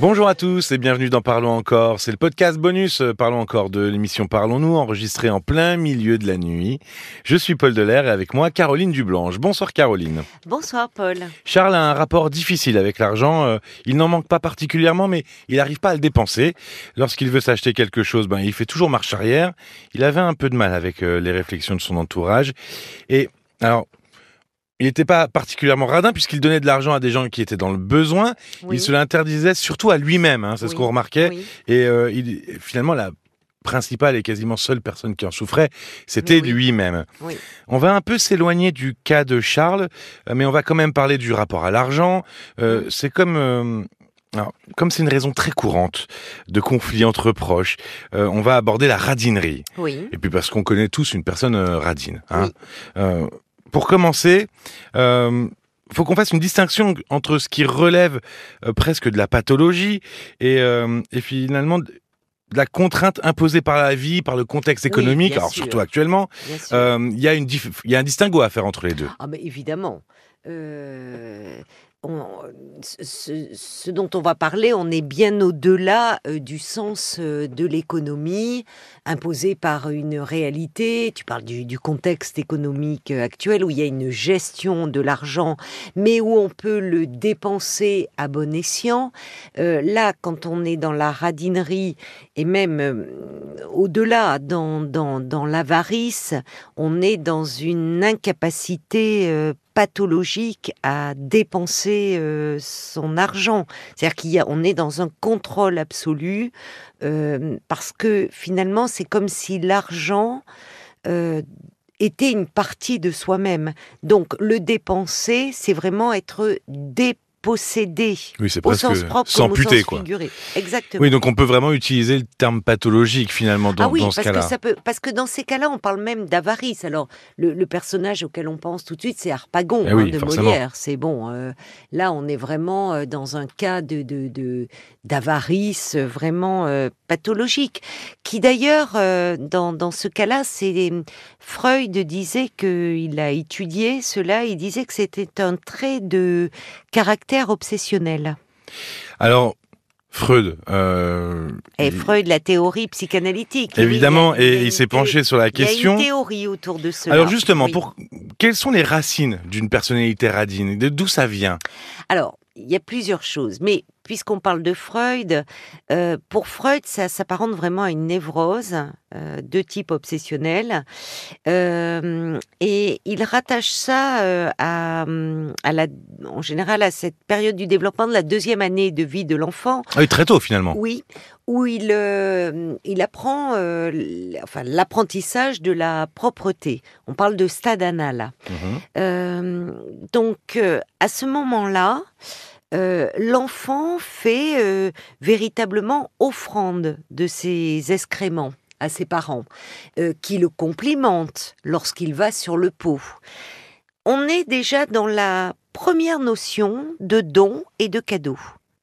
Bonjour à tous et bienvenue dans Parlons encore. C'est le podcast bonus euh, Parlons encore de l'émission Parlons-nous enregistré en plein milieu de la nuit. Je suis Paul Delair et avec moi Caroline Dublanche. Bonsoir Caroline. Bonsoir Paul. Charles a un rapport difficile avec l'argent. Euh, Il n'en manque pas particulièrement mais il n'arrive pas à le dépenser. Lorsqu'il veut s'acheter quelque chose, ben, il fait toujours marche arrière. Il avait un peu de mal avec euh, les réflexions de son entourage. Et alors, il n'était pas particulièrement radin puisqu'il donnait de l'argent à des gens qui étaient dans le besoin. Oui. Il se l'interdisait surtout à lui-même, hein, c'est ce qu'on remarquait. Oui. Et euh, il, finalement, la principale et quasiment seule personne qui en souffrait, c'était Oui. lui-même. Oui. On va un peu s'éloigner du cas de Charles, euh, mais on va quand même parler du rapport à l'argent. Euh. C'est comme... euh, alors, comme c'est une raison très courante de conflits entre proches, euh, on va aborder la radinerie. Oui. Et puis parce qu'on connaît tous une personne radine. Hein. Pour commencer, euh, faut qu'on fasse une distinction entre ce qui relève euh, presque de la pathologie et, euh, et finalement de la contrainte imposée par la vie, par le contexte économique, alors sûr. surtout actuellement. Euh, Il y, a y un distinguo à faire entre les deux. Ah mais évidemment. Euh, on- ce, dont on va parler, on est bien au-delà euh, du sens euh, de l'économie imposée par une réalité. Tu parles du, contexte économique euh, actuel où il y a une gestion de l'argent, mais où on peut le dépenser à bon escient. Là, quand on est dans la radinerie et même au-delà, dans, dans, dans l'avarice, on est dans une incapacité pathologique à dépenser euh, son argent. C'est-à-dire qu'il y a, on est dans un contrôle absolu euh, parce que finalement, c'est comme si l'argent euh, était une partie de soi-même. Donc, le dépenser, c'est vraiment être dépossédé Oui, c'est au presque sens propre s'amputer, quoi. figuré. Exactement. Oui, donc on peut vraiment utiliser le terme pathologique finalement dans, ah oui, dans ce parce que cas-là. ça peut, parce que dans ces cas-là, on parle même d'avarice. Alors, le, le personnage auquel on pense tout de suite, c'est Harpagon Eh hein, oui, de forcément. Molière. C'est bon. euh, là, on est vraiment euh, dans un cas de d'avarice euh, vraiment euh, pathologique, qui d'ailleurs, euh, dans, dans ce cas-là, c'est Freud disait qu'il a étudié cela. Il disait que c'était un trait de caractère obsessionnel. Alors, Freud, euh, Et Freud, la théorie psychanalytique. évidemment, il a et il s'est penché sur la Il y a question. une théorie autour de cela. Alors justement, Oui. pour quelles sont les racines d'une personnalité radine? De d'où ça vient? Alors, il y a plusieurs choses, mais puisqu'on parle de Freud, euh, pour Freud, ça s'apparente vraiment à une névrose euh, de type obsessionnel, Euh, et il rattache ça à, à la, en général à cette période du développement de la deuxième année de vie de l'enfant, Ah Oui, très tôt finalement. Oui, où il, il apprend enfin, l'apprentissage de la propreté. On parle de stade anal. Mhm. Donc, à ce moment-là, euh, l'enfant fait euh, véritablement offrande de ses excréments à ses parents, euh, qui le complimentent lorsqu'il va sur le pot. On est déjà dans la première notion de don et de cadeau.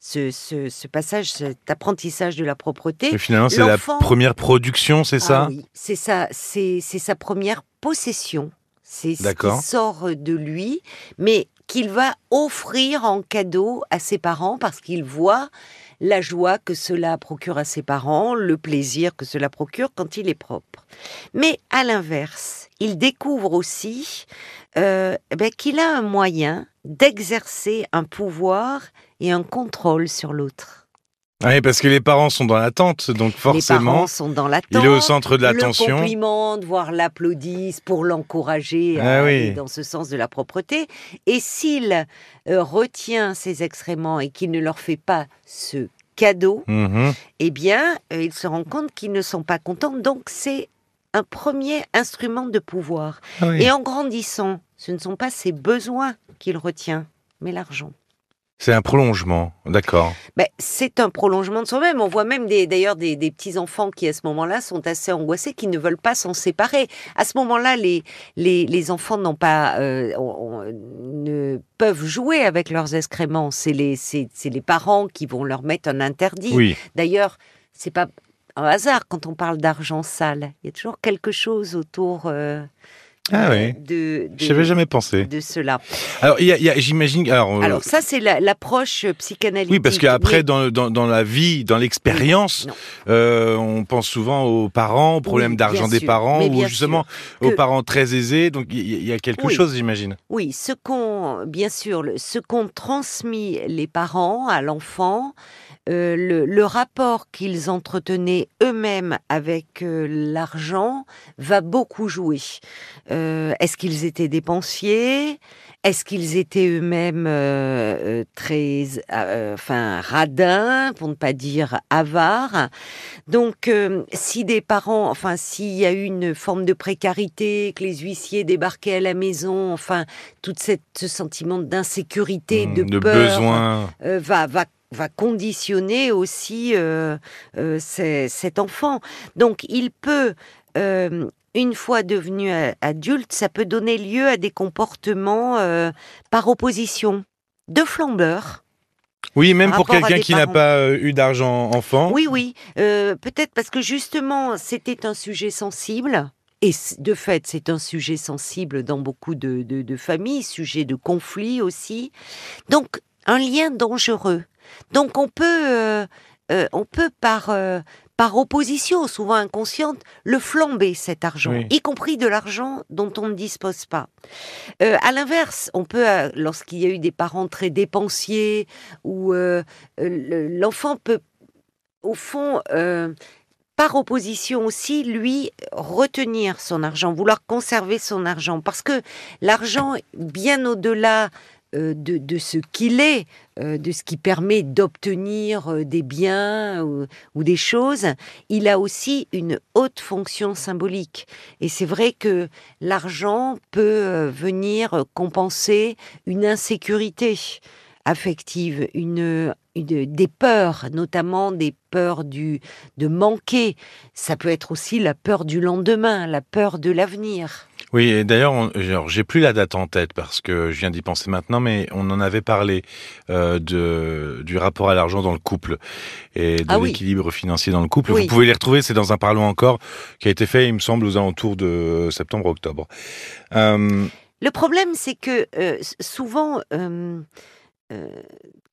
Ce, ce- ce passage, cet apprentissage de la propreté, Et finalement, c'est la première production, c'est ah ça oui, c'est ça, c'est sa première possession. C'est ce qui sort de lui, mais qu'il va offrir en cadeau à ses parents parce qu'il voit la joie que cela procure à ses parents, le plaisir que cela procure quand il est propre. Mais à l'inverse, il découvre aussi euh, eh ben, qu'il a un moyen d'exercer un pouvoir et un contrôle sur l'autre. Oui, parce que les parents sont dans l'attente, donc Les forcément, parents sont dans l'attente. il est au centre de le l'attention. complimente, voire l'applaudissent pour l'encourager Ah à oui. aller dans ce sens de la propreté. Et s'il euh, retient ses excréments et qu'il ne leur fait pas ce cadeau, Mhm. eh bien, euh, il se rend compte qu'ils ne sont pas contents. Donc, c'est un premier instrument de pouvoir. Ah oui. Et en grandissant, ce ne sont pas ses besoins qu'il retient, mais l'argent. C'est un prolongement, d'accord. Ben, c'est un prolongement de soi-même. On voit même des- d'ailleurs des, des petits enfants qui à ce moment-là sont assez angoissés, qui ne veulent pas s'en séparer. À ce moment-là, les, les, les enfants n'ont pas euh, on- on- ne peuvent jouer avec leurs excréments. C'est les c'est les parents qui vont leur mettre un interdit. Oui, D'ailleurs, c'est pas un hasard quand on parle d'argent sale. Il y a toujours quelque chose autour. euh, Ah oui. de, de, Je n'avais jamais pensé. de cela. Alors, j'imagine. Alors, euh, Alors ça, c'est la- l'approche psychanalytique. oui, parce qu'après, Mais- dans, dans, dans la vie, dans l'expérience, euh, on pense souvent aux parents, aux problèmes Oui, d'argent des sûr, parents, ou justement aux parents très aisés. Donc, il y, a quelque Oui. chose, j'imagine. Oui, ce qu'ont, bien sûr, ce qu'ont transmis les parents à l'enfant, euh, le, le rapport qu'ils entretenaient eux-mêmes avec euh, l'argent va beaucoup jouer. Euh, Est-ce qu'ils étaient dépensiers? Est-ce qu'ils étaient eux-mêmes très, enfin, radins, pour ne pas dire avares? Donc, si des parents, enfin, s'il y a eu une forme de précarité, que les huissiers débarquaient à la maison, enfin, tout cette, ce sentiment d'insécurité, Hmm, de, de peur, besoin. va, va, va conditionner aussi euh, euh, cet enfant. Donc, il peut, euh, une fois devenu adulte, ça peut donner lieu à des comportements par opposition de flambeur. Oui, même pour quelqu'un qui n'a pas eu d'argent enfant. Oui, oui. Peut-être parce que justement, c'était un sujet sensible. Et de fait, c'est un sujet sensible dans beaucoup de, de- de familles, sujet de conflit aussi. Donc, un lien dangereux. Donc, on peut, euh, euh, on peut par, euh, par opposition, souvent inconsciente, le flamber, cet argent, Oui. y compris de l'argent dont on ne dispose pas. Euh, à l'inverse, on peut, lorsqu'il y a eu des parents très dépensiers, ou le- l'enfant peut, au fond, par opposition aussi, lui, retenir son argent, vouloir conserver son argent. Parce que l'argent, bien au-delà de, de ce qu'il est, euh, de ce qui permet d'obtenir euh, des biens ou, des choses, il a aussi une haute fonction symbolique. Et c'est vrai que l'argent peut euh, venir compenser une insécurité affective, une- des peurs, notamment des peurs du, de manquer. Ça peut être aussi la peur du lendemain, la peur de l'avenir. Oui, et d'ailleurs, j'ai plus la date en tête parce que je viens d'y penser maintenant, mais on en avait parlé euh, de du rapport à l'argent dans le couple et de Ah oui. l'équilibre financier dans le couple. Oui. Vous pouvez les retrouver, c'est dans un parlement encore qui a été fait, il me semble, aux alentours de septembre-octobre. Euh, Le problème, c'est que euh, souvent,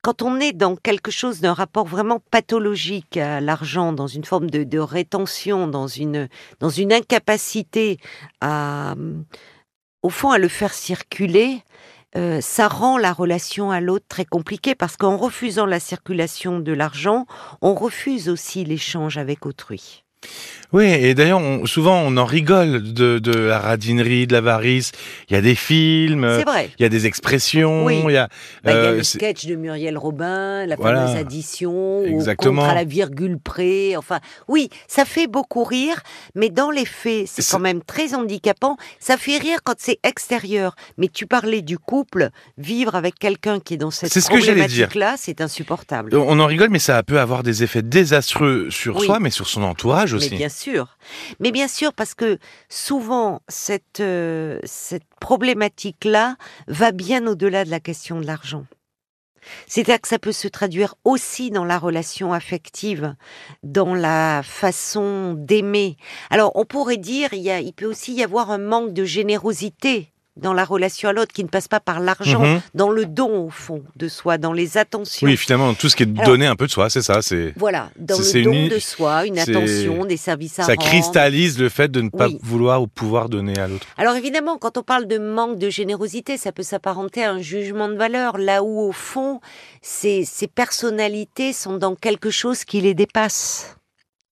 quand on est dans quelque chose d'un rapport vraiment pathologique à l'argent, dans une forme de, de rétention, dans une, dans une incapacité à, euh, au fond, à le faire circuler, euh, ça rend la relation à l'autre très compliquée parce qu'en refusant la circulation de l'argent, on refuse aussi l'échange avec autrui. Oui, et d'ailleurs, souvent, on en rigole de, de la radinerie, de l'avarice. Il y a des films, vrai. il y a des expressions, Oui. il y a... Bah, il y a euh, le sketch de Muriel Robin, la Voilà. fameuse addition, ou Exactement. contre à la virgule près. Enfin, oui, ça fait beaucoup rire, mais dans les faits, c'est quand même très handicapant. Ça fait rire quand c'est extérieur. Mais tu parlais du couple, vivre avec quelqu'un qui est dans cette ce problématique-là, c'est insupportable. on en rigole, mais ça peut avoir des effets désastreux sur Oui. soi, mais sur son entourage Mais aussi. bien sûr. Mais bien sûr, parce que souvent, cette, euh, cette problématique-là va bien au-delà de la question de l'argent. C'est-à-dire que ça peut se traduire aussi dans la relation affective, dans la façon d'aimer. Alors, on pourrait dire, il, y a, il peut aussi y avoir un manque de générosité dans la relation à l'autre qui ne passe pas par l'argent, Mhm. dans le don, au fond, de soi, dans les attentions. Oui, finalement, tout ce qui est Alors- donné un peu de soi, c'est ça. C'est Voilà, dans le don une- de soi, une attention, des services à ça rendre. cristallise le fait de ne pas Oui. vouloir ou pouvoir donner à l'autre. Alors évidemment, quand on parle de manque de générosité, ça peut s'apparenter à un jugement de valeur, là où au fond, ces, ces personnalités sont dans quelque chose qui les dépasse.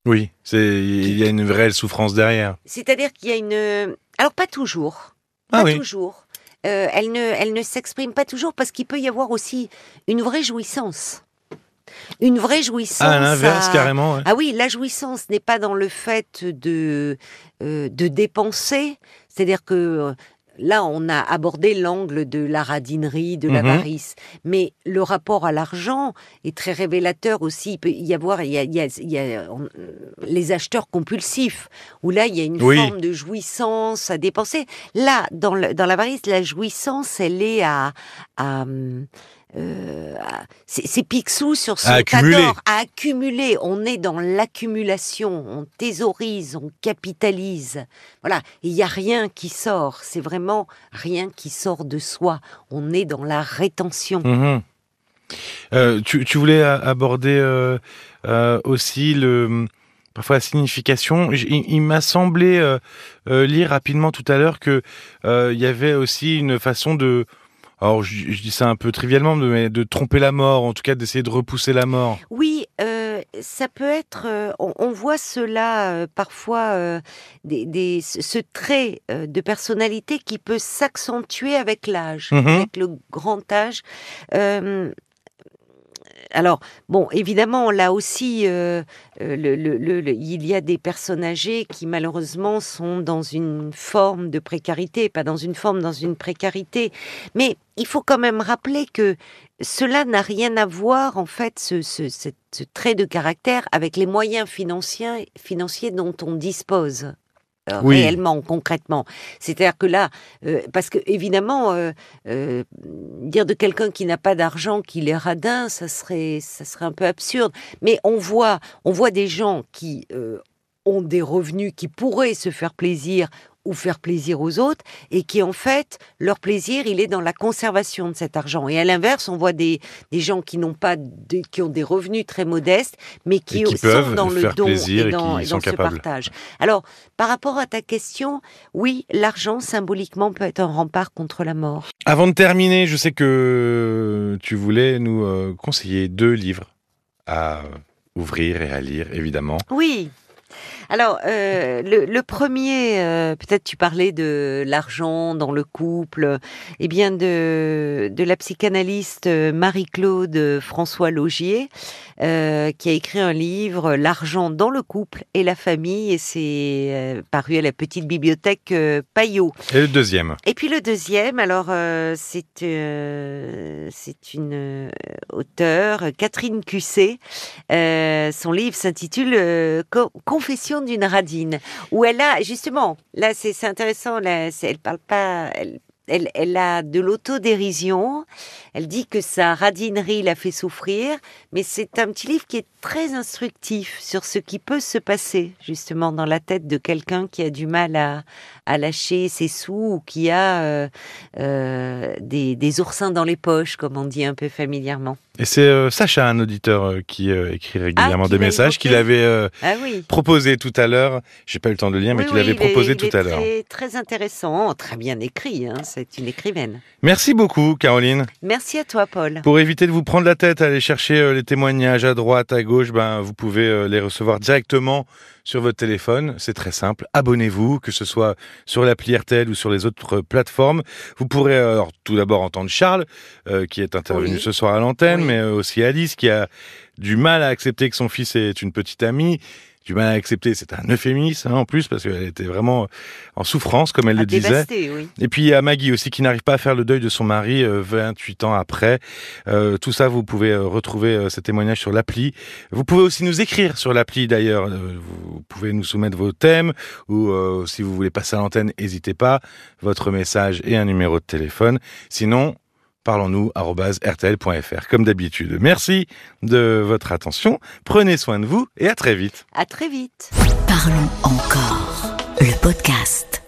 Oui, il y a une réelle souffrance derrière. C'est-à-dire qu'il y a une... Alors pas toujours, Ah pas oui. toujours. Euh, elle ne, elle ne s'exprime pas toujours parce qu'il peut y avoir aussi une vraie jouissance. Une vraie jouissance. Ah, à l'inverse, à- carrément. ouais. Ah oui, la jouissance n'est pas dans le fait de, euh, de dépenser. C'est-à-dire que euh, là, on a abordé l'angle de la radinerie, de Mhm. l'avarice. Mais le rapport à l'argent est très révélateur aussi. Il peut y avoir il y a, il y a- il y a, on- les acheteurs compulsifs, où là, il y a une Oui. forme de jouissance à dépenser. Là, dans l'avarice, la jouissance, elle est à... à, euh, à- c'est Picsou sur son À accumuler. à accumuler. On est dans l'accumulation, on thésaurise, on capitalise. Voilà, il n'y a rien qui sort. C'est vraiment rien qui sort de soi. On est dans la rétention. Mhm. Euh, tu, tu voulais aborder euh, aussi le parfois la signification. Il, il m'a semblé lire rapidement tout à l'heure que il y avait aussi une façon de alors je, je dis ça un peu trivialement, mais de tromper la mort, en tout cas d'essayer de repousser la mort. Oui, euh, ça peut être. euh, on, on voit cela euh, parfois, des, des- ce trait de personnalité qui peut s'accentuer avec l'âge, Mhm. avec le grand âge. Alors, bon, évidemment, là aussi, euh, euh, il y a des personnes âgées qui malheureusement sont dans une forme de précarité, pas dans une forme, dans une précarité. Mais il faut quand même rappeler que cela n'a rien à voir, en fait, ce, trait de caractère avec les moyens financiers dont on dispose. Euh, Oui. réellement, concrètement. C'est-à-dire que là, euh, parce que évidemment, euh, euh, dire de quelqu'un qui n'a pas d'argent qu'il est radin, ça serait, ça serait un peu absurde. Mais on voit, on voit des gens qui ont des revenus qui pourraient se faire plaisir ou faire plaisir aux autres, et qui en fait, leur plaisir, il est dans la conservation de cet argent. Et à l'inverse, on voit des, des gens qui n'ont pas, de- qui ont des revenus très modestes, mais qui, qui sont peuvent dans le faire don plaisir et dans, qui et dans ce capables. partage. Alors, par rapport à ta question, oui, l'argent symboliquement peut être un rempart contre la mort. Avant de terminer, je sais que tu voulais nous euh, conseiller deux livres à ouvrir et à lire, évidemment. Oui. Alors, euh, le, le premier, euh, peut-être tu parlais de l'argent dans le couple, eh bien de, de la psychanalyste euh, Marie-Claude François Logier, euh, qui a écrit un livre, L'argent dans le couple et la famille, et c'est paru à la petite bibliothèque Payot. Et le deuxième Et puis le deuxième, alors c'est c'est une auteure, Catherine Cusset. Son livre s'intitule Confession d'une radine, où elle a justement, là c'est intéressant, là, elle parle pas, elle, elle, elle a de l'autodérision. Elle dit que sa radinerie l'a fait souffrir, mais c'est un petit livre qui est très instructif sur ce qui peut se passer justement dans la tête de quelqu'un qui a du mal à, à lâcher ses sous ou qui a euh, euh, des, des oursins dans les poches, comme on dit un peu familièrement. Et c'est euh, Sacha, un auditeur qui écrit régulièrement Ah, qui des messages, qu'il avait Ah oui. proposé tout à l'heure. J'ai pas eu le temps de le lire, mais Oui, qu'il oui, avait il est- proposé il tout est à l'heure. Très, très intéressant, très bien écrit. Hein, c'est une écrivaine. Merci beaucoup, Caroline. Merci à toi, Paul. Pour éviter de vous prendre la tête, aller chercher les témoignages à droite, à gauche, ben, vous pouvez les recevoir directement sur votre téléphone. C'est très simple. Abonnez-vous, que ce soit sur l'appli RTL ou sur les autres plateformes. Vous pourrez euh, alors, tout d'abord entendre Charles, euh, qui est intervenu Oui. ce soir à l'antenne, Oui. mais aussi Alice, qui a du mal à accepter que son fils est une petite amie. Du mal à accepter, c'est un euphémisme hein, en plus, parce qu'elle était vraiment en souffrance, comme elle À le disait. oui. Et puis il y a Maggie aussi qui n'arrive pas à faire le deuil de son mari euh, 28 ans après. Euh, tout ça, vous pouvez euh, retrouver euh, ces témoignages sur l'appli. Vous pouvez aussi nous écrire sur l'appli d'ailleurs. Euh, vous pouvez nous soumettre vos thèmes ou euh, si vous voulez passer à l'antenne, n'hésitez pas. Votre message et un numéro de téléphone. Sinon, parlons-nous arobase rtl.fr comme d'habitude. Merci de votre attention. Prenez soin de vous et à très vite. À très vite. Parlons encore. Le podcast.